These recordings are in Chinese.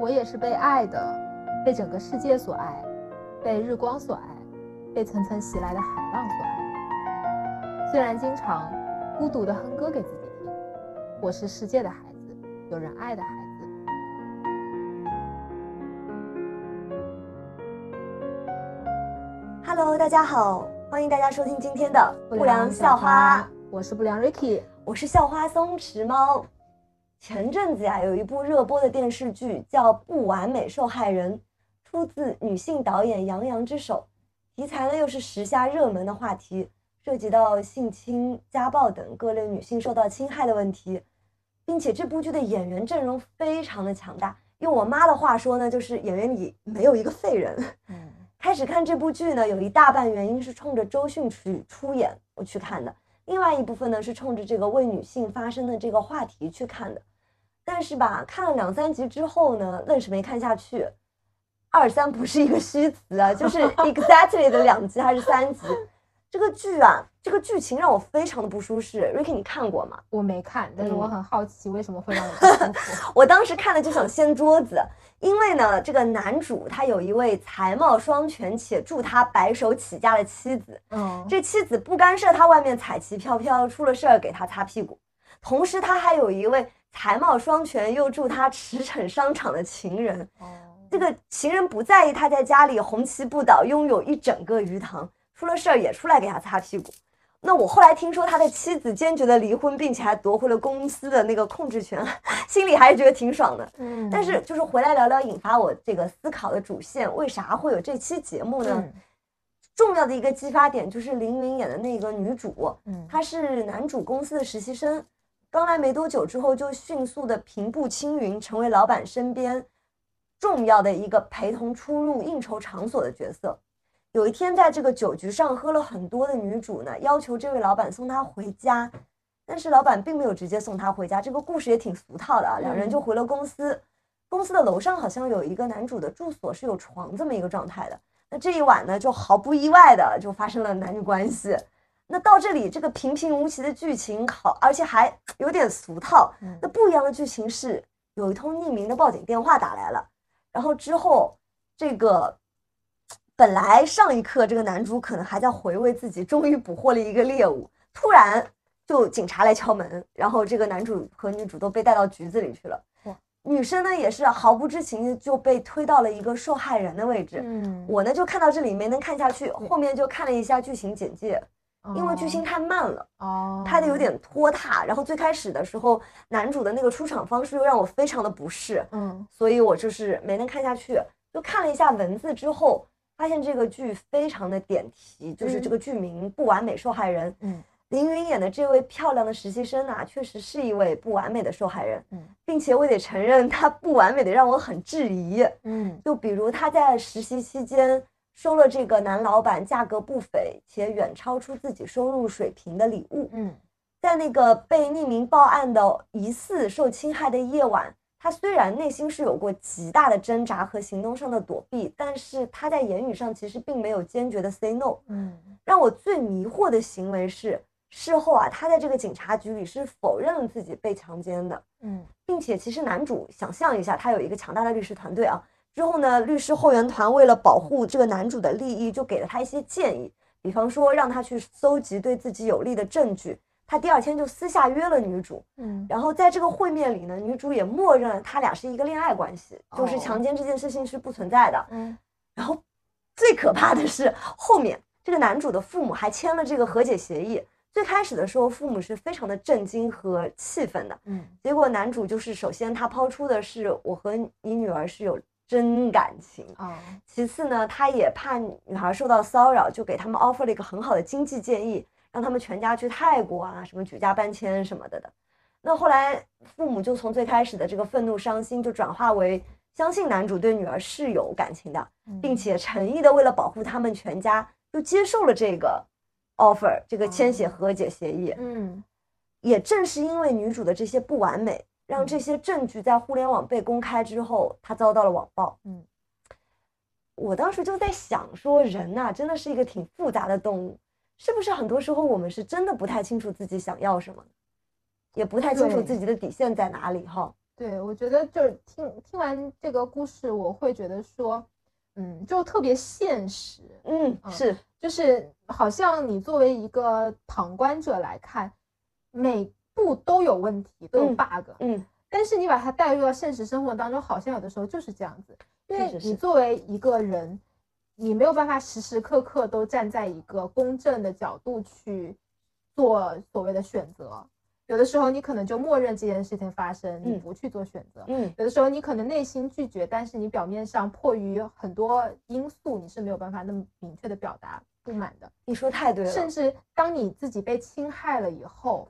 我也是被爱的，被整个世界所爱，被日光所爱，被层层袭来的海浪所爱。虽然经常孤独的哼歌给自己听，我是世界的孩子，有人爱的孩子。Hello，大家好，欢迎大家收听今天的不良校花，我是不良 Ricky，我是校花松弛猫。前阵子呀，有一部热播的电视剧叫《不完美受害人》，出自女性导演杨洋之手，题材呢又是时下热门的话题，涉及到性侵、家暴等各类女性受到侵害的问题，并且这部剧的演员阵容非常的强大，用我妈的话说呢，就是演员里没有一个废人。嗯，开始看这部剧呢，有一大半原因是冲着周迅去出演我去看的。另外一部分呢，是冲着这个为女性发声的这个话题去看的，但是吧，看了两三集之后呢，愣是没看下去。二三不是一个虚词啊，就是 exactly 的两集还是三集。这个剧啊，这个剧情让我非常的不舒适。Ricky，你看过吗？我没看，但是我很好奇为什么会让我不舒服。我当时看了就想掀桌子，因为呢，这个男主他有一位才貌双全且助他白手起家的妻子。嗯，这妻子不干涉他外面彩旗飘飘，出了事儿给他擦屁股。同时，他还有一位才貌双全又助他驰骋商场的情人。哦，这个情人不在意他在家里红旗不倒，拥有一整个鱼塘。出了事儿也出来给他擦屁股，那我后来听说他的妻子坚决的离婚，并且还夺回了公司的那个控制权，心里还是觉得挺爽的。嗯，但是就是回来聊聊引发我这个思考的主线，为啥会有这期节目呢？重要的一个激发点就是林允演的那个女主，嗯，她是男主公司的实习生，刚来没多久之后就迅速的平步青云，成为老板身边重要的一个陪同出入应酬场所的角色。有一天，在这个酒局上喝了很多的女主呢，要求这位老板送她回家，但是老板并没有直接送她回家。这个故事也挺俗套的啊，两人就回了公司。公司的楼上好像有一个男主的住所，是有床这么一个状态的。那这一晚呢，就毫不意外的就发生了男女关系。那到这里，这个平平无奇的剧情好，而且还有点俗套。那不一样的剧情是，有一通匿名的报警电话打来了，然后之后这个。本来上一刻这个男主可能还在回味自己终于捕获了一个猎物，突然就警察来敲门，然后这个男主和女主都被带到局子里去了。女生呢也是毫不知情就被推到了一个受害人的位置。嗯，我呢就看到这里没能看下去，后面就看了一下剧情简介，因为剧情太慢了，哦，拍的有点拖沓。然后最开始的时候，男主的那个出场方式又让我非常的不适，嗯，所以我就是没能看下去，就看了一下文字之后。发现这个剧非常的点题，就是这个剧名《不完美受害人》。嗯，林允演的这位漂亮的实习生啊，确实是一位不完美的受害人。嗯，并且我得承认，她不完美的让我很质疑。嗯，就比如她在实习期间收了这个男老板价格不菲且远超出自己收入水平的礼物。嗯，在那个被匿名报案的疑似受侵害的夜晚。他虽然内心是有过极大的挣扎和行动上的躲避，但是他在言语上其实并没有坚决的 say no。嗯，让我最迷惑的行为是事后啊，他在这个警察局里是否认了自己被强奸的。嗯，并且其实男主想象一下，他有一个强大的律师团队啊，之后呢，律师后援团为了保护这个男主的利益，就给了他一些建议，比方说让他去搜集对自己有利的证据。他第二天就私下约了女主，嗯，然后在这个会面里呢，女主也默认了他俩是一个恋爱关系，就是强奸这件事情是不存在的，嗯，然后最可怕的是后面这个男主的父母还签了这个和解协议。最开始的时候，父母是非常的震惊和气愤的，嗯，结果男主就是首先他抛出的是我和你女儿是有真感情啊，其次呢，他也怕女孩受到骚扰，就给他们 offer 了一个很好的经济建议。让他们全家去泰国啊，什么举家搬迁什么的的。那后来父母就从最开始的这个愤怒伤心，就转化为相信男主对女儿是有感情的，并且诚意的为了保护他们全家，就接受了这个 offer，这个签写和解协议。嗯，也正是因为女主的这些不完美，让这些证据在互联网被公开之后，他遭到了网暴。嗯，我当时就在想，说人呐，真的是一个挺复杂的动物。是不是很多时候我们是真的不太清楚自己想要什么，也不太清楚自己的底线在哪里？哈，对，我觉得就是听听完这个故事，我会觉得说，嗯，就特别现实。嗯，是，就是好像你作为一个旁观者来看，每步都有问题，都有 bug。嗯，但是你把它带入到现实生活当中，好像有的时候就是这样子。因为你作为一个人，你没有办法时时刻刻都站在一个公正的角度去做所谓的选择。有的时候你可能就默认这件事情发生，你不去做选择。嗯，有的时候你可能内心拒绝，但是你表面上迫于很多因素，你是没有办法那么明确的表达不满的。你说太对了。甚至当你自己被侵害了以后，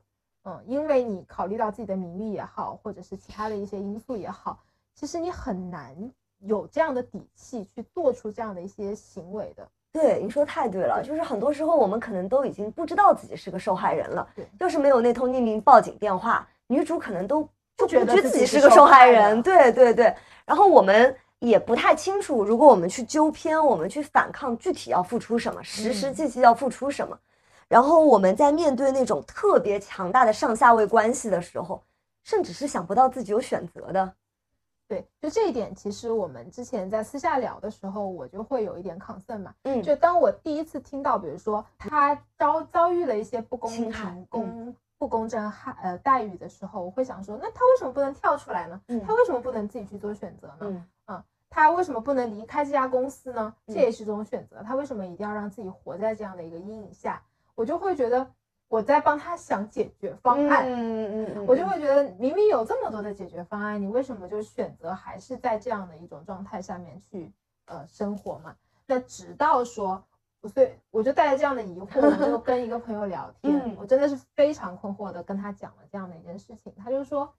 嗯，因为你考虑到自己的名利也好，或者是其他的一些因素也好，其实你很难有这样的底气去做出这样的一些行为的。对，你说太对了，就是很多时候我们可能都已经不知道自己是个受害人了，要是没有那通匿名报警电话，女主可能都不觉得自己是个受害人。对对对，然后我们也不太清楚，如果我们去纠偏，我们去反抗，具体要付出什么，实实际际要付出什么。然后我们在面对那种特别强大的上下位关系的时候，甚至是想不到自己有选择的。对，就这一点，其实我们之前在私下聊的时候，我就会有一点 concern 嘛。嗯，就当我第一次听到，比如说他遭遭遇了一些不公平、公不公正害呃待遇的时候，我会想说，那他为什么不能跳出来呢？他为什么不能自己去做选择呢？嗯，他为什么不能离开这家公司呢？这也是一种选择。他为什么一定要让自己活在这样的一个阴影下？我就会觉得。我在帮他想解决方案，嗯嗯嗯，我就会觉得明明有这么多的解决方案，你为什么就选择还是在这样的一种状态下面去呃生活嘛？那直到说，所以我就带着这样的疑惑，我就跟一个朋友聊 天，我真的是非常困惑的跟他讲了这样的一件事情，他就说，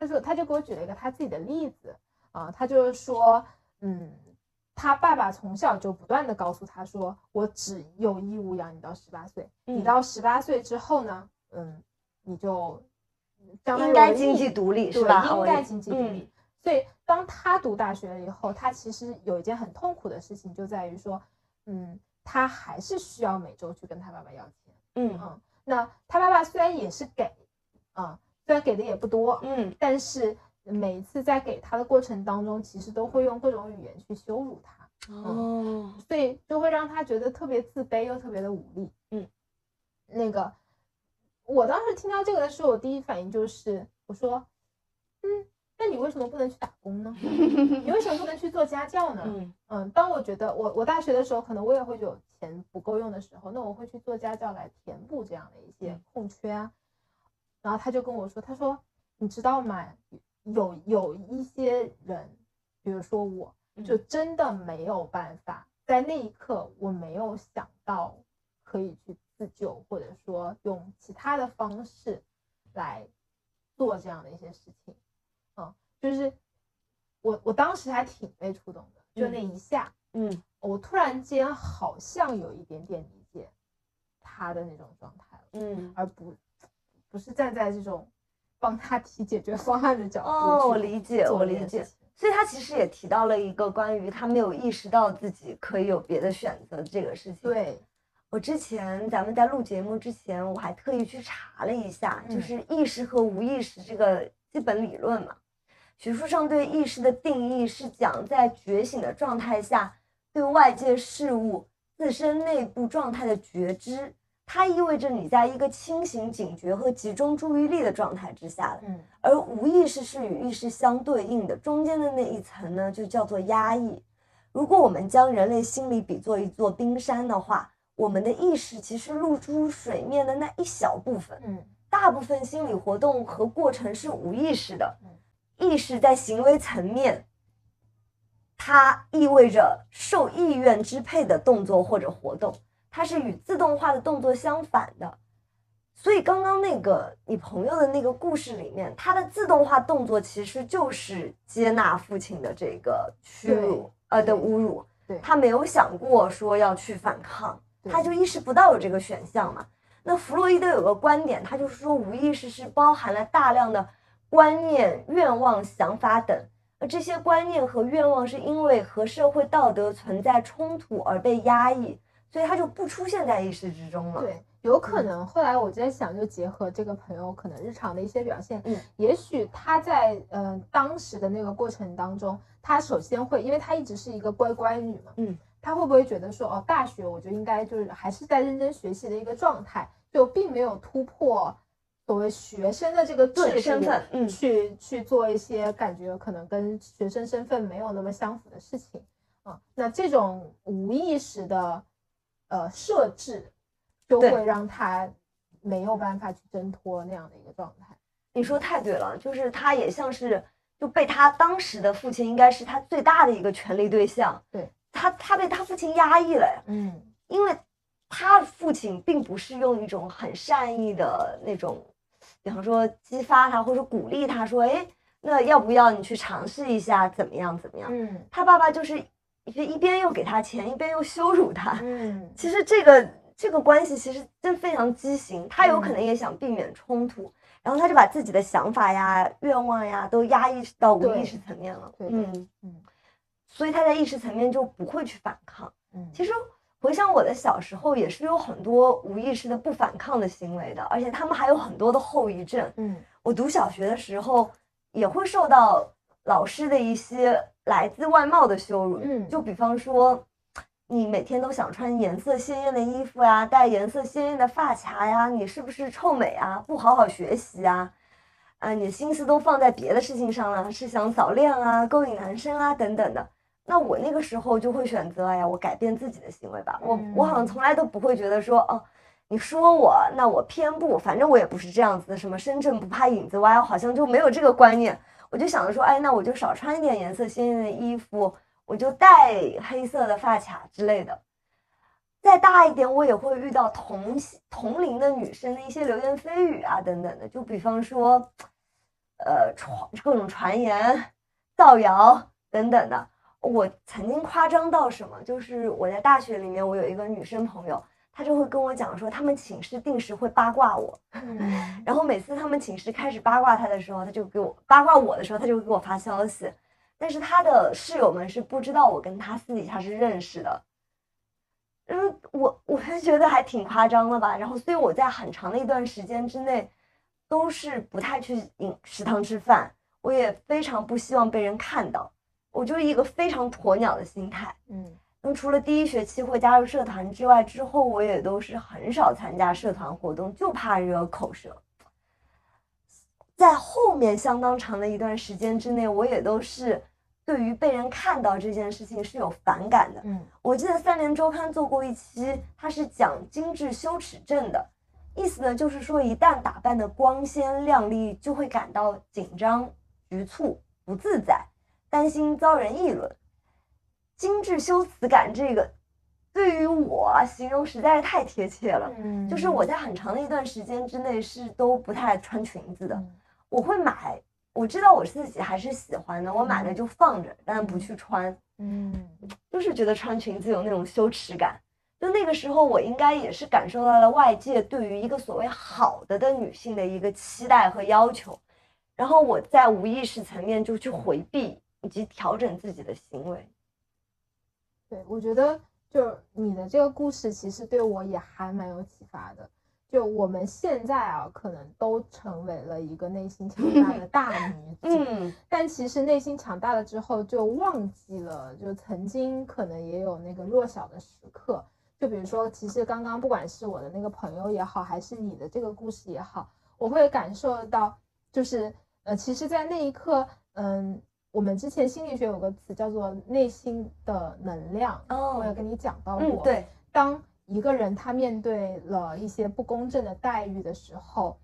他说他就给我举了一个他自己的例子啊，他就是说，嗯。他爸爸从小就不断的告诉他说：“我只有义务养你到十八岁，你到十八岁之后呢，嗯，你就应该经济独立，是吧？应该经济独立。所以当他读大学了以后，他其实有一件很痛苦的事情，就在于说，嗯，他还是需要每周去跟他爸爸要钱。嗯嗯，那他爸爸虽然也是给，啊，虽然给的也不多，嗯，但是。”每一次在给他的过程当中，其实都会用各种语言去羞辱他，哦，所以就会让他觉得特别自卑又特别的无力。嗯，那个，我当时听到这个的时候，我第一反应就是我说，嗯，那你为什么不能去打工呢？你为什么不能去做家教呢？嗯嗯，当我觉得我我大学的时候，可能我也会有钱不够用的时候，那我会去做家教来填补这样的一些空缺啊。然后他就跟我说，他说，你知道吗？有有一些人，比如说我，就真的没有办法，在那一刻我没有想到可以去自救，或者说用其他的方式来做这样的一些事情。嗯，就是我我当时还挺被触动的，就那一下，嗯，我突然间好像有一点点理解他的那种状态了，嗯，而不不是站在这种。帮他提解决方案的角度哦，我理解，我理解。所以他其实也提到了一个关于他没有意识到自己可以有别的选择这个事情。对，我之前咱们在录节目之前，我还特意去查了一下，就是意识和无意识这个基本理论嘛。学术上对意识的定义是讲在觉醒的状态下对外界事物自身内部状态的觉知。它意味着你在一个清醒、警觉和集中注意力的状态之下嗯，而无意识是与意识相对应的，中间的那一层呢，就叫做压抑。如果我们将人类心理比作一座冰山的话，我们的意识其实露出水面的那一小部分，嗯，大部分心理活动和过程是无意识的。意识在行为层面，它意味着受意愿支配的动作或者活动。它是与自动化的动作相反的，所以刚刚那个你朋友的那个故事里面，他的自动化动作其实就是接纳父亲的这个屈辱，呃的侮辱。对，他没有想过说要去反抗，他就意识不到有这个选项嘛。那弗洛伊德有个观点，他就是说无意识是包含了大量的观念、愿望、想法等，而这些观念和愿望是因为和社会道德存在冲突而被压抑。所以它就不出现在意识之中了。对，有可能后来我在想，就结合这个朋友可能日常的一些表现，嗯，也许他在嗯当时的那个过程当中，他首先会，因为他一直是一个乖乖女嘛，嗯，他会不会觉得说，哦，大学我就应该就是还是在认真学习的一个状态，就并没有突破所谓学生的这个对身份，嗯，去去做一些感觉可能跟学生身份没有那么相符的事情，啊，那这种无意识的呃设置。就会让他没有办法去挣脱那样的一个状态。你说太对了，就是他也像是就被他当时的父亲，应该是他最大的一个权力对象。对他，他被他父亲压抑了呀。嗯，因为他父亲并不是用一种很善意的那种，比方说激发他或者鼓励他说，哎，那要不要你去尝试一下，怎么样怎么样？嗯，他爸爸就是就一边又给他钱，一边又羞辱他。嗯，其实这个。这个关系其实真非常畸形，他有可能也想避免冲突，然后他就把自己的想法呀、愿望呀都压抑到无意识层面了。嗯嗯，所以他在意识层面就不会去反抗。嗯，其实回想我的小时候，也是有很多无意识的不反抗的行为的，而且他们还有很多的后遗症。嗯，我读小学的时候也会受到老师的一些来自外貌的羞辱。嗯，就比方说。你每天都想穿颜色鲜艳的衣服呀，戴颜色鲜艳的发卡呀，你是不是臭美啊？不好好学习啊？啊，你的心思都放在别的事情上了，是想早恋啊，勾引男生啊，等等的。那我那个时候就会选择，哎呀，我改变自己的行为吧。我我好像从来都不会觉得说，哦，你说我，那我偏不，反正我也不是这样子的。什么身正不怕影子歪，好像就没有这个观念。我就想着说，哎，那我就少穿一点颜色鲜艳的衣服。我就戴黑色的发卡之类的，再大一点，我也会遇到同同龄的女生的一些流言蜚语啊，等等的。就比方说，呃，传各种传言、造谣等等的。我曾经夸张到什么？就是我在大学里面，我有一个女生朋友，她就会跟我讲说，他们寝室定时会八卦我，然后每次他们寝室开始八卦他的时候，他就给我八卦我的时候，他就会给我发消息。但是他的室友们是不知道我跟他私底下是认识的，嗯，我我就觉得还挺夸张的吧。然后，所以我在很长的一段时间之内，都是不太去饮食堂吃饭，我也非常不希望被人看到，我就是一个非常鸵鸟的心态。嗯，那么除了第一学期会加入社团之外，之后我也都是很少参加社团活动，就怕惹口舌。在后面相当长的一段时间之内，我也都是。对于被人看到这件事情是有反感的。嗯，我记得三联周刊做过一期，它是讲精致羞耻症的，意思呢就是说，一旦打扮的光鲜亮丽，就会感到紧张、局促、不自在，担心遭人议论。精致羞耻感这个，对于我形容实在是太贴切了。嗯，就是我在很长的一段时间之内是都不太穿裙子的，我会买。我知道我自己还是喜欢的，我买了就放着，但不去穿。嗯，就是觉得穿裙子有那种羞耻感。就那个时候，我应该也是感受到了外界对于一个所谓好的的女性的一个期待和要求，然后我在无意识层面就去回避以及调整自己的行为。对，我觉得就你的这个故事，其实对我也还蛮有启发的。就我们现在啊，可能都成为了一个内心强大的大女 子，嗯，但其实内心强大了之后，就忘记了，就曾经可能也有那个弱小的时刻。就比如说，其实刚刚不管是我的那个朋友也好，还是你的这个故事也好，我会感受到，就是呃，其实，在那一刻，嗯，我们之前心理学有个词叫做内心的能量，哦，我有跟你讲到过，对，当。一个人他面对了一些不公正的待遇的时候，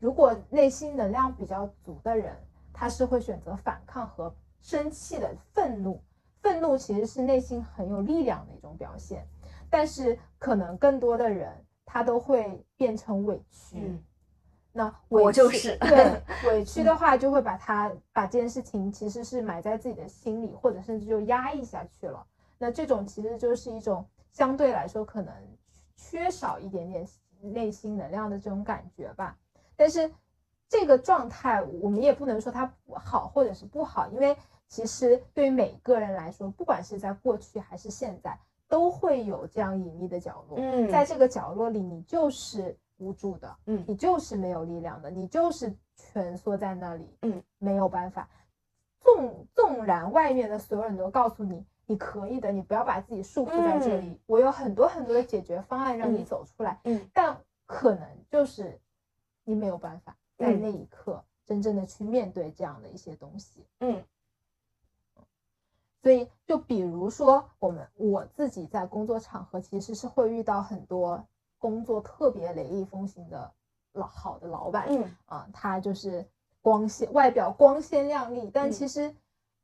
如果内心能量比较足的人，他是会选择反抗和生气的。愤怒，愤怒其实是内心很有力量的一种表现，但是可能更多的人他都会变成委屈。那我就是 对委 屈的话，就会把他把这件事情其实是埋在自己的心里，或者甚至就压抑下去了。那这种其实就是一种。相对来说，可能缺少一点点内心能量的这种感觉吧。但是这个状态，我们也不能说它不好或者是不好，因为其实对于每个人来说，不管是在过去还是现在，都会有这样隐秘的角落。嗯，在这个角落里，你就是无助的，嗯，你就是没有力量的，你就是蜷缩在那里，嗯，没有办法。纵纵然外面的所有人都告诉你你可以的，你不要把自己束缚在这里，我有很多很多的解决方案让你走出来，嗯，但可能就是你没有办法在那一刻真正的去面对这样的一些东西，嗯。所以，就比如说，我们我自己在工作场合，其实是会遇到很多工作特别雷厉风行的老好的老板，嗯啊，他就是光鲜外表光鲜亮丽，但其实，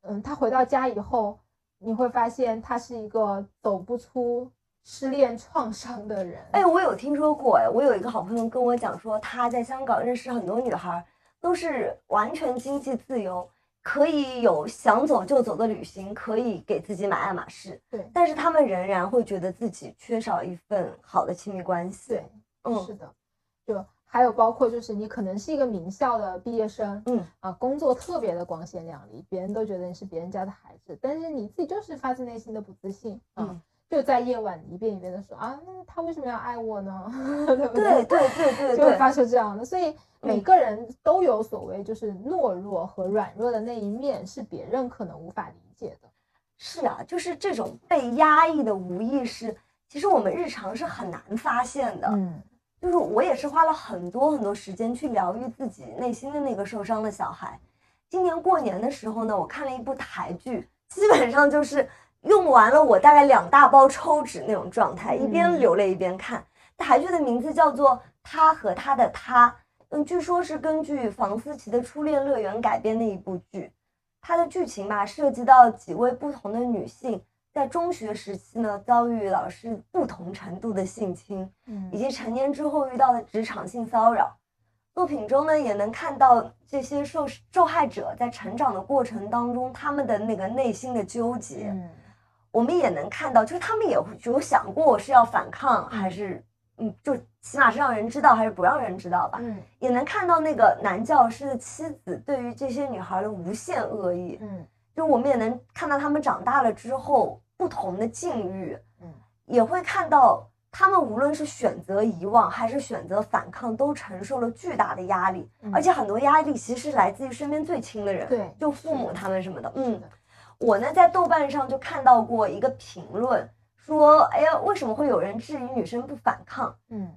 嗯，他回到家以后，你会发现他是一个走不出失恋创伤的人。哎，我有听说过，哎，我有一个好朋友跟我讲说，他在香港认识很多女孩，都是完全经济自由。可以有想走就走的旅行，可以给自己买爱马仕，对。但是他们仍然会觉得自己缺少一份好的亲密关系，对，嗯，是的。就还有包括就是你可能是一个名校的毕业生，嗯啊，工作特别的光鲜亮丽，别人都觉得你是别人家的孩子，但是你自己就是发自内心的不自信，嗯。就在夜晚一遍一遍的说啊，那他为什么要爱我呢？对不对？对对对对，就会发出这样的。所以每个人都有所谓就是懦弱和软弱的那一面，是别人可能无法理解的。是啊，就是这种被压抑的无意识，其实我们日常是很难发现的。嗯，就是我也是花了很多很多时间去疗愈自己内心的那个受伤的小孩。今年过年的时候呢，我看了一部台剧，基本上就是。用完了我大概两大包抽纸那种状态，一边流泪一边看。台剧的名字叫做《他和他的他》，嗯，据说是根据房思琪的《初恋乐园》改编的一部剧。它的剧情吧，涉及到几位不同的女性在中学时期呢遭遇老师不同程度的性侵，嗯，以及成年之后遇到的职场性骚扰。作品中呢，也能看到这些受受害者在成长的过程当中，他们的那个内心的纠结。嗯。我们也能看到，就是他们也有想过是要反抗，还是嗯，就起码是让人知道，还是不让人知道吧。嗯，也能看到那个男教师的妻子对于这些女孩的无限恶意。嗯，就我们也能看到他们长大了之后不同的境遇。嗯，也会看到他们无论是选择遗忘还是选择反抗，都承受了巨大的压力，而且很多压力其实来自于身边最亲的人，对，就父母他们什么的。嗯。我呢，在豆瓣上就看到过一个评论，说：“哎呀，为什么会有人质疑女生不反抗？”嗯，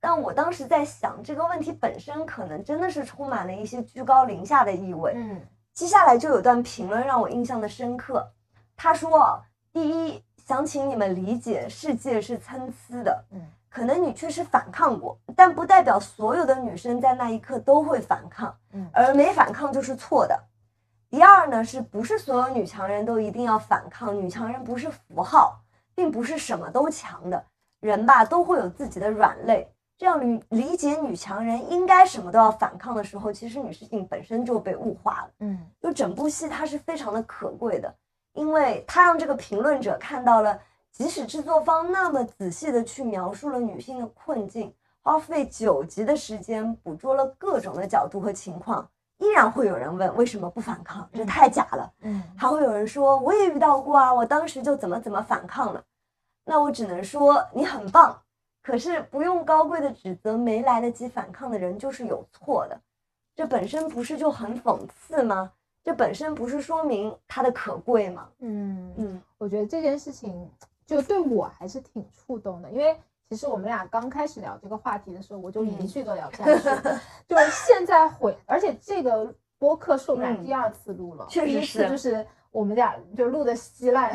但我当时在想，这个问题本身可能真的是充满了一些居高临下的意味。嗯，接下来就有段评论让我印象的深刻。他说：“第一，想请你们理解，世界是参差的。嗯，可能你确实反抗过，但不代表所有的女生在那一刻都会反抗。嗯，而没反抗就是错的。”第二呢，是不是所有女强人都一定要反抗？女强人不是符号，并不是什么都强的人吧，都会有自己的软肋。这样理理解女强人应该什么都要反抗的时候，其实女事情本身就被物化了。嗯，就整部戏它是非常的可贵的，因为它让这个评论者看到了，即使制作方那么仔细的去描述了女性的困境，花费九集的时间捕捉了各种的角度和情况。依然会有人问为什么不反抗？这太假了。嗯，还会有人说我也遇到过啊，我当时就怎么怎么反抗了。那我只能说你很棒，可是不用高贵的指责没来得及反抗的人就是有错的，这本身不是就很讽刺吗？这本身不是说明它的可贵吗？嗯嗯，我觉得这件事情就对我还是挺触动的，因为。其实我们俩刚开始聊这个话题的时候，我就连续都聊不下去，就是现在回，而且这个播客是我们俩第二次录了，确实是，就是我们俩就录的稀烂，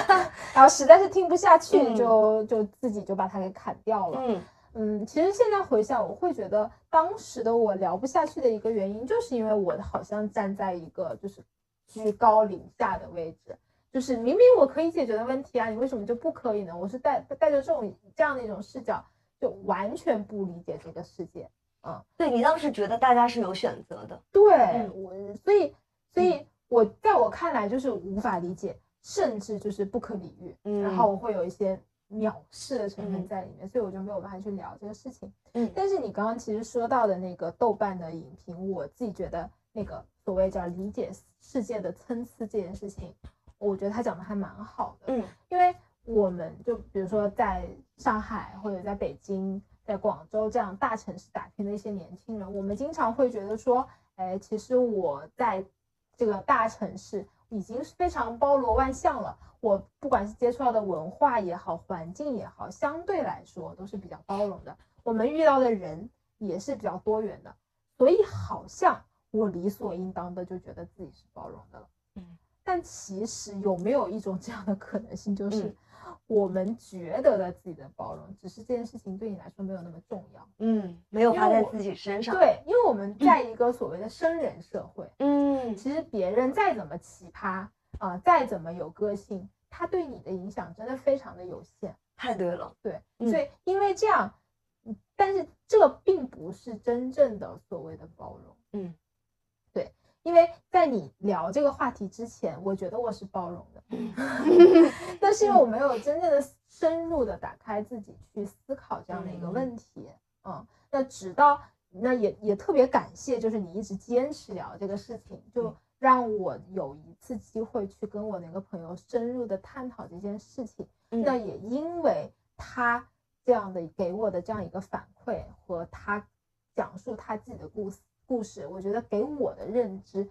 然后实在是听不下去，就就自己就把它给砍掉了。嗯嗯，其实现在回想，我会觉得当时的我聊不下去的一个原因，就是因为我好像站在一个就是居高临下的位置。就是明明我可以解决的问题啊，你为什么就不可以呢？我是带带着这种这样的一种视角，就完全不理解这个世界。嗯，对你当时觉得大家是有选择的，对我，所以所以我在我看来就是无法理解，甚至就是不可理喻。嗯，然后我会有一些藐视的成分在里面，所以我就没有办法去聊这个事情。嗯，但是你刚刚其实说到的那个豆瓣的影评，我自己觉得那个所谓叫理解世界的参差这件事情。我觉得他讲的还蛮好的，嗯，因为我们就比如说在上海或者在北京、在广州这样大城市打拼的一些年轻人，我们经常会觉得说，哎，其实我在这个大城市已经是非常包罗万象了。我不管是接触到的文化也好，环境也好，相对来说都是比较包容的。我们遇到的人也是比较多元的，所以好像我理所应当的就觉得自己是包容的了。嗯，但其实有没有一种这样的可能性，就是我们觉得的自己的包容，只是这件事情对你来说没有那么重要。嗯，没有花在自己身上。对，因为我们在一个所谓的生人社会。嗯，其实别人再怎么奇葩啊，再怎么有个性。他对你的影响真的非常的有限，太对了，对，所以因为这样，但是这并不是真正的所谓的包容，嗯，对，因为在你聊这个话题之前，我觉得我是包容的，但是因为我没有真正的深入的打开自己去思考这样的一个问题，嗯，那直到那也也特别感谢，就是你一直坚持聊这个事情，就。让我有一次机会去跟我那个朋友深入的探讨这件事情，那也因为他这样的给我的这样一个反馈和他讲述他自己的故事故事，我觉得给我的认知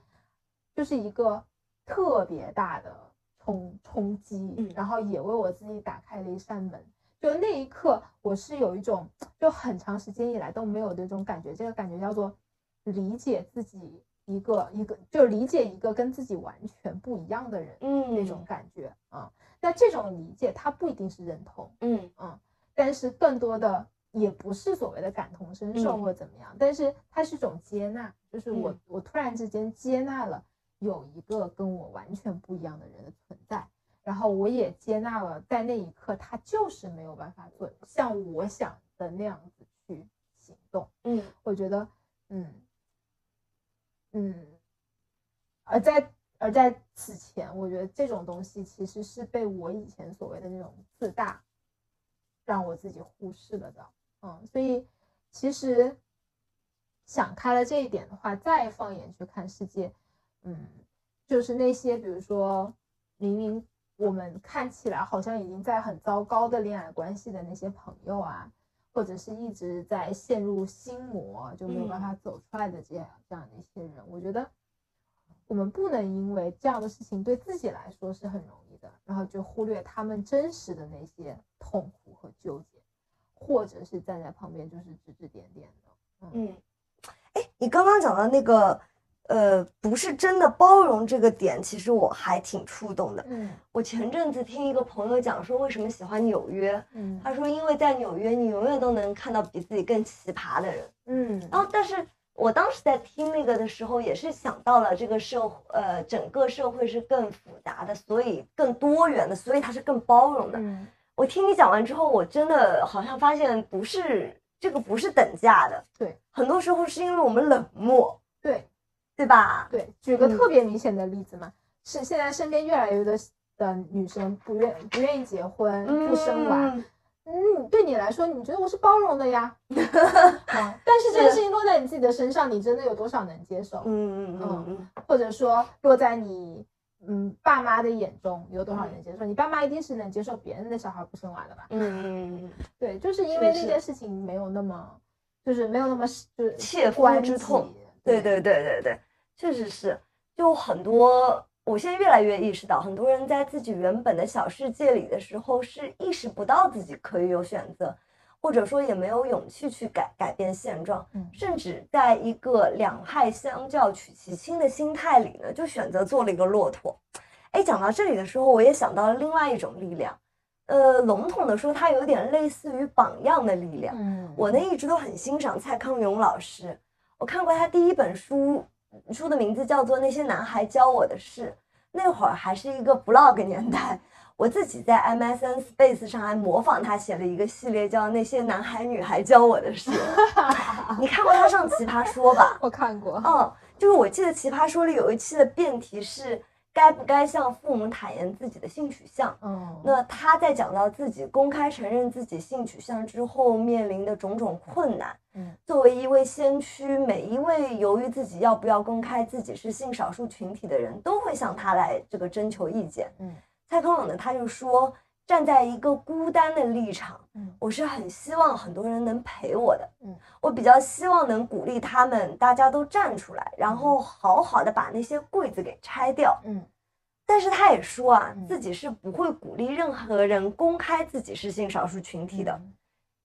就是一个特别大的冲冲击，然后也为我自己打开了一扇门。就那一刻，我是有一种就很长时间以来都没有的这种感觉，这个感觉叫做理解自己。一个一个就是理解一个跟自己完全不一样的人，嗯，那种感觉啊。那这种理解他不一定是认同，嗯嗯，但是更多的也不是所谓的感同身受或怎么样，但是它是一种接纳，就是我我突然之间接纳了有一个跟我完全不一样的人的存在，然后我也接纳了在那一刻他就是没有办法做像我想的那样子去行动，嗯，我觉得，嗯。嗯，而在而在此前，我觉得这种东西其实是被我以前所谓的那种自大，让我自己忽视了的。嗯，所以其实想开了这一点的话，再放眼去看世界，嗯，就是那些比如说明明我们看起来好像已经在很糟糕的恋爱关系的那些朋友啊。或者是一直在陷入心魔就没有办法走出来的这样这样的一些人，我觉得我们不能因为这样的事情对自己来说是很容易的，然后就忽略他们真实的那些痛苦和纠结，或者是站在旁边就是指指点点的。嗯，哎，你刚刚讲的那个。呃，不是真的包容这个点，其实我还挺触动的。嗯，我前阵子听一个朋友讲说，为什么喜欢纽约？嗯，他说因为在纽约，你永远都能看到比自己更奇葩的人。嗯，然后，但是我当时在听那个的时候，也是想到了这个社，呃，整个社会是更复杂的，所以更多元的，所以它是更包容的。嗯，我听你讲完之后，我真的好像发现不是这个不是等价的。对，很多时候是因为我们冷漠。对。对吧？对，举个特别明显的例子嘛，是现在身边越来越多的女生不愿不愿意结婚，不生娃。嗯，对你来说，你觉得我是包容的呀？但是这件事情落在你自己的身上，你真的有多少能接受？嗯嗯嗯嗯。或者说落在你嗯爸妈的眼中，有多少人接受？你爸妈一定是能接受别人的小孩不生娃的吧？嗯嗯嗯。对，就是因为那件事情没有那么，就是没有那么就是切肤之痛。对对对对对，确实是，就很多，我现在越来越意识到，很多人在自己原本的小世界里的时候，是意识不到自己可以有选择，或者说也没有勇气去改改变现状，甚至在一个两害相较取其轻的心态里呢，就选择做了一个骆驼。哎，讲到这里的时候，我也想到了另外一种力量，呃，笼统的说，它有点类似于榜样的力量。嗯，我呢一直都很欣赏蔡康永老师。我看过他第一本书，书的名字叫做《那些男孩教我的事》。那会儿还是一个 blog 年代，我自己在 MSN Space 上还模仿他写了一个系列，叫《那些男孩女孩教我的事》。你看过他上《奇葩说》吧？我看过。嗯，就是我记得《奇葩说》里有一期的辩题是。该不该向父母坦言自己的性取向？嗯，那他在讲到自己公开承认自己性取向之后面临的种种困难。嗯，作为一位先驱，每一位由于自己要不要公开自己是性少数群体的人都会向他来这个征求意见。嗯，蔡康永呢，他就说，站在一个孤单的立场，嗯，我是很希望很多人能陪我的，嗯，我比较希望能鼓励他们，大家都站出来，然后好好的把那些柜子给拆掉，嗯。但是他也说啊，自己是不会鼓励任何人公开自己是性少数群体的，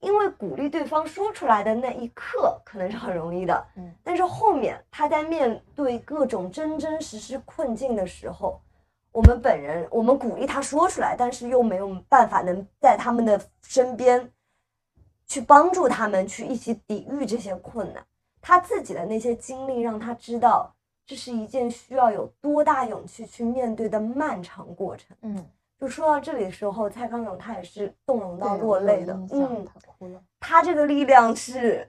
因为鼓励对方说出来的那一刻可能是很容易的，嗯，但是后面他在面对各种真真实实困境的时候，我们本人我们鼓励他说出来，但是又没有办法能在他们的身边去帮助他们去一起抵御这些困难，他自己的那些经历让他知道。这是一件需要有多大勇气去面对的漫长过程。嗯，就说到这里的时候，蔡康永他也是动容到落泪的。嗯，他哭了。他这个力量是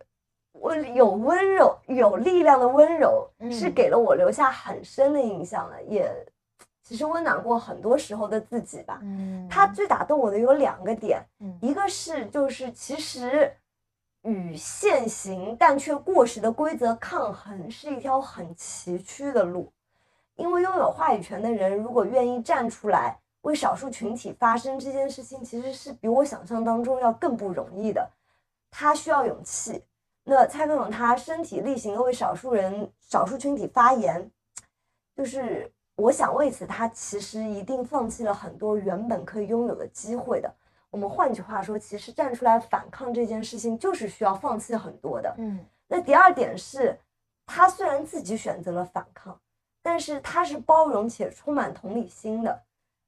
我有温柔有力量的温柔，是给了我留下很深的印象的，也其实温暖过很多时候的自己吧。嗯，他最打动我的有两个点，一个是就是其实。与现行但却过时的规则抗衡是一条很崎岖的路，因为拥有话语权的人如果愿意站出来为少数群体发声，这件事情其实是比我想象当中要更不容易的。他需要勇气。那蔡康永他身体力行的为少数人、少数群体发言，就是我想为此他其实一定放弃了很多原本可以拥有的机会的。我们换句话说，其实站出来反抗这件事情，就是需要放弃很多的。嗯，那第二点是，他虽然自己选择了反抗，但是他是包容且充满同理心的。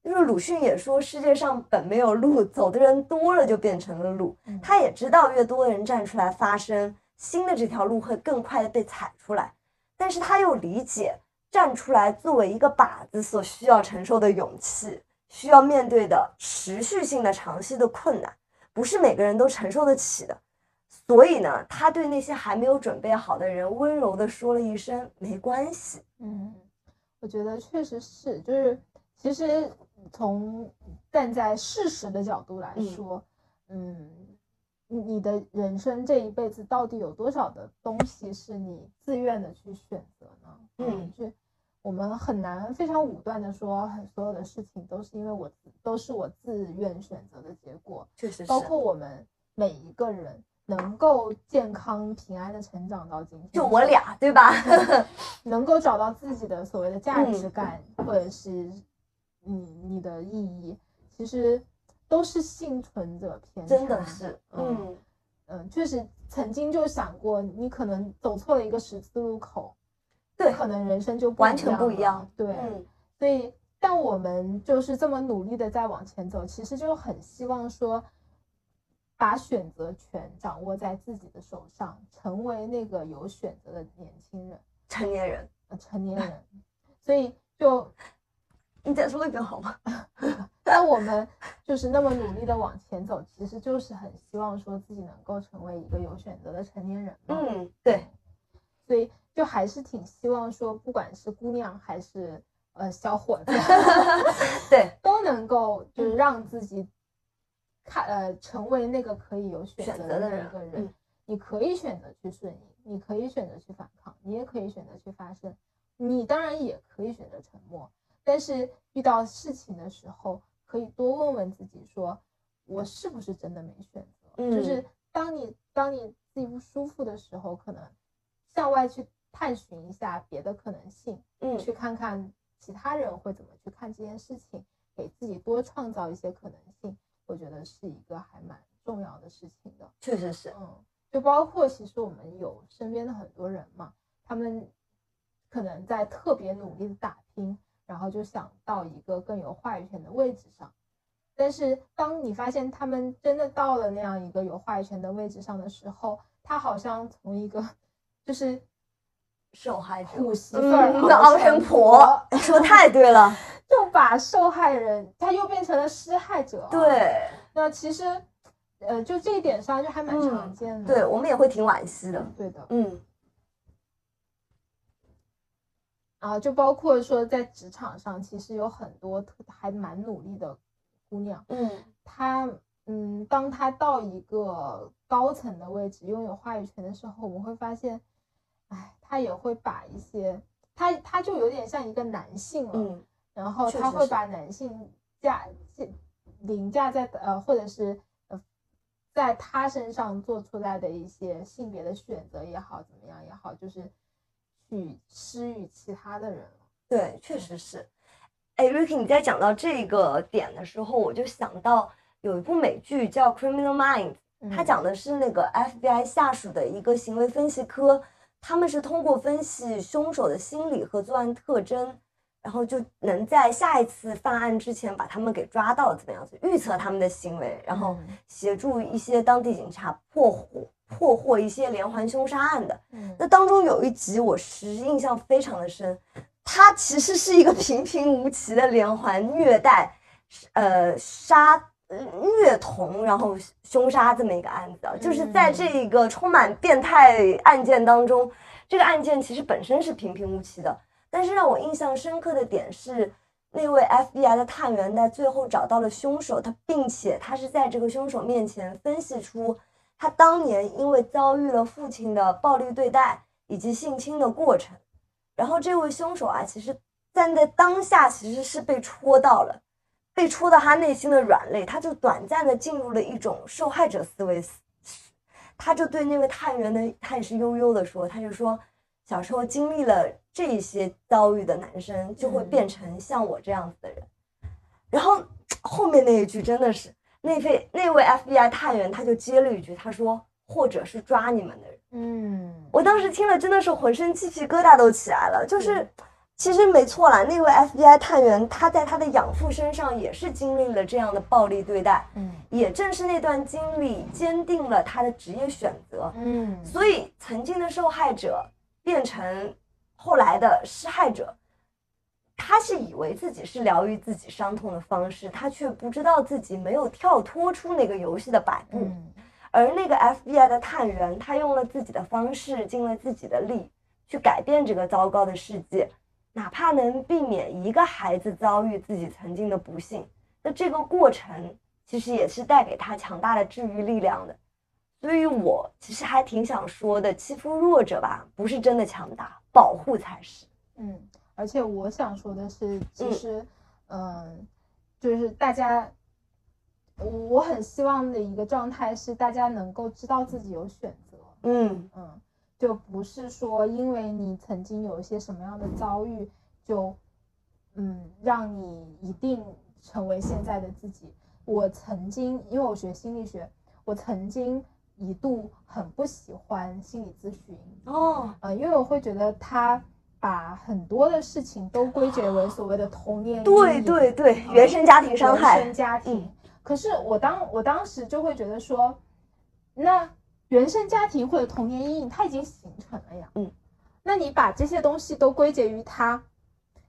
就是鲁迅也说，世界上本没有路，走的人多了就变成了路。他也知道，越多的人站出来发声，新的这条路会更快的被踩出来。但是他又理解，站出来作为一个靶子所需要承受的勇气。需要面对的持续性的长期的困难，不是每个人都承受得起的。所以呢，他对那些还没有准备好的人温柔的说了一声“没关系”。嗯，我觉得确实是，就是其实从站在事实的角度来说，嗯，你的人生这一辈子到底有多少的东西是你自愿的去选择呢？嗯，就。我们很难非常武断的说，所有的事情都是因为我都是我自愿选择的结果。确实，包括我们每一个人能够健康平安的成长到今天，就我俩，对吧？能够找到自己的所谓的价值感，或者是你你的意义，其实都是幸存者偏差。真的是，嗯嗯，确实曾经就想过，你可能走错了一个十字路口。对，可能人生就完全不一样。对，所以，但我们就是这么努力的在往前走，其实就很希望说，把选择权掌握在自己的手上，成为那个有选择的年轻人、成年人、成年人。所以，就你再说一遍好吗？但我们就是那么努力的往前走，其实就是很希望说自己能够成为一个有选择的成年人。嗯，对，所以。就还是挺希望说，不管是姑娘还是呃小伙子 对，都能够就是让自己看呃成为那个可以有选择的一个人。你可以选择去顺应，你可以选择去反抗，你也可以选择去发声。你当然也可以选择沉默，但是遇到事情的时候，可以多问问自己：说我是不是真的没选择？就是当你当你自己不舒服的时候，可能向外去。探寻一下别的可能性，嗯，去看看其他人会怎么去看这件事情，给自己多创造一些可能性，我觉得是一个还蛮重要的事情的。确实是，嗯，就包括其实我们有身边的很多人嘛，他们可能在特别努力的打拼，然后就想到一个更有话语权的位置上，但是当你发现他们真的到了那样一个有话语权的位置上的时候，他好像从一个就是。受害者，苦媳妇儿熬成婆，说太对了，就把受害人他又变成了施害者。对，那其实，呃，就这一点上就还蛮常见的。对我们也会挺惋惜的。对的，嗯。啊，就包括说在职场上，其实有很多还蛮努力的姑娘。嗯，她，嗯，当她到一个高层的位置，拥有话语权的时候，我们会发现。哎，她也会把一些，她她就有点像一个男性了，嗯，然后他会把男性架凌驾在呃，或者是呃，在他身上做出来的一些性别的选择也好，怎么样也好，就是去施予其他的人。对，确实是。哎，Ricky，你在讲到这个点的时候，我就想到有一部美剧叫《Criminal Minds》，它讲的是那个 FBI 下属的一个行为分析科，他们是通过分析凶手的心理和作案特征。然后就能在下一次犯案之前把他们给抓到，怎么样子预测他们的行为，然后协助一些当地警察破获破获一些连环凶杀案的。那当中有一集我是印象非常的深，它其实是一个平平无奇的连环虐待，呃杀虐童然后凶杀这么一个案子，就是在这一个充满变态案件当中，这个案件其实本身是平平无奇的。但是让我印象深刻的点是，那位 FBI 的探员在最后找到了凶手，他并且他是在这个凶手面前分析出他当年因为遭遇了父亲的暴力对待以及性侵的过程。然后这位凶手啊，其实站在当下其实是被戳到了，被戳到他内心的软肋，他就短暂的进入了一种受害者思维，他就对那位探员的，他也是悠悠的说，他就说。小时候经历了这些遭遇的男生，就会变成像我这样子的人。然后后面那一句真的是那位那位 FBI 探员，他就接了一句，他说：“或者是抓你们的人。”嗯，我当时听了真的是浑身鸡皮疙瘩都起来了。就是其实没错啦，那位 FBI 探员他在他的养父身上也是经历了这样的暴力对待。嗯，也正是那段经历坚定了他的职业选择。嗯，所以曾经的受害者。变成后来的施害者，他是以为自己是疗愈自己伤痛的方式，他却不知道自己没有跳脱出那个游戏的摆布。而那个 FBI 的探员，他用了自己的方式，尽了自己的力，去改变这个糟糕的世界，哪怕能避免一个孩子遭遇自己曾经的不幸，那这个过程其实也是带给他强大的治愈力量的。所以，我其实还挺想说的，欺负弱者吧，不是真的强大，保护才是。嗯，而且我想说的是，其实，嗯，就是大家，我很希望的一个状态是，大家能够知道自己有选择。嗯嗯，就不是说因为你曾经有一些什么样的遭遇，就嗯，让你一定成为现在的自己。我曾经，因为我学心理学，我曾经。一度很不喜欢心理咨询哦，呃，因为我会觉得他把很多的事情都归结为所谓的童年对对对，原生家庭伤害，原生家庭。可是我当我当时就会觉得说，那原生家庭或者童年阴影它已经形成了呀，嗯，那你把这些东西都归结于它，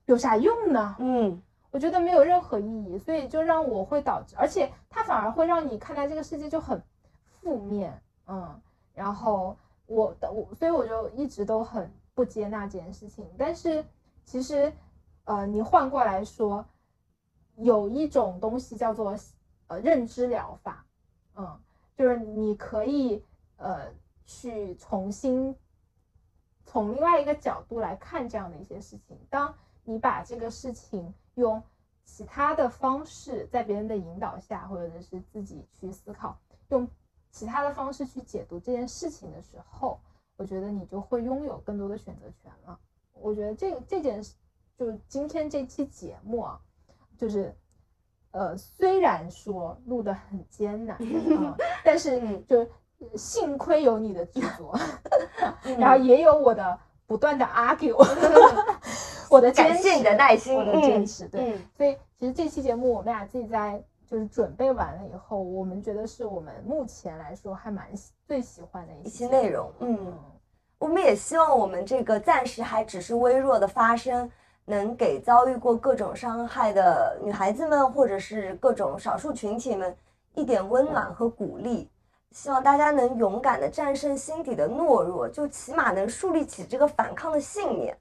有啥用呢？嗯，我觉得没有任何意义，所以就让我会导致，而且它反而会让你看待这个世界就很。负面，嗯，然后我的我，所以我就一直都很不接纳这件事情。但是其实，呃，你换过来说，有一种东西叫做呃认知疗法，嗯，就是你可以呃去重新从另外一个角度来看这样的一些事情。当你把这个事情用其他的方式，在别人的引导下，或者是自己去思考，用。其他的方式去解读这件事情的时候，我觉得你就会拥有更多的选择权了。我觉得这这件事，就今天这期节目啊，就是，呃，虽然说录的很艰难啊，但是就幸亏有你的制作，然后也有我的不断的 argue，我的感谢你的耐心，我的坚持，对，所以其实这期节目我们俩自己在。就是准备完了以后，我们觉得是我们目前来说还蛮最喜欢的一些内容。嗯，我们也希望我们这个暂时还只是微弱的发声，能给遭遇过各种伤害的女孩子们，或者是各种少数群体们一点温暖和鼓励。希望大家能勇敢的战胜心底的懦弱，就起码能树立起这个反抗的信念。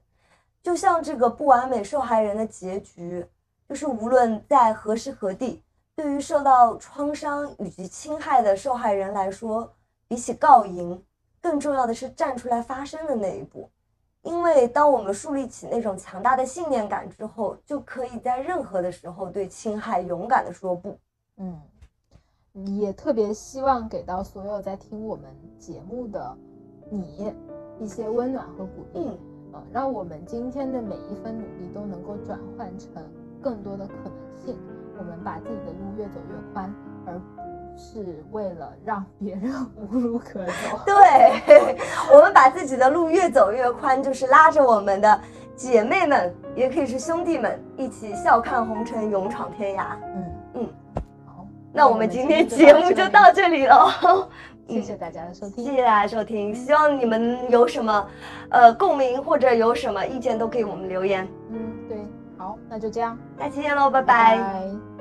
就像这个不完美受害人的结局，就是无论在何时何地。对于受到创伤以及侵害的受害人来说，比起告赢，更重要的是站出来发声的那一步。因为当我们树立起那种强大的信念感之后，就可以在任何的时候对侵害勇敢的说不。嗯，也特别希望给到所有在听我们节目的你一些温暖和鼓励，嗯，让我们今天的每一分努力都能够转换成更多的可能性。我们把自己的路越走越宽，而不是为了让别人 无路可走。对，我们把自己的路越走越宽，就是拉着我们的姐妹们，也可以是兄弟们，一起笑看红尘，勇闯天涯。嗯嗯，好，那我们今天节目就到这里了。谢谢大家的收听，谢谢大家收听。希望你们有什么呃共鸣或者有什么意见，都可以我们留言。嗯，对，好，那就这样，下期见喽，拜拜。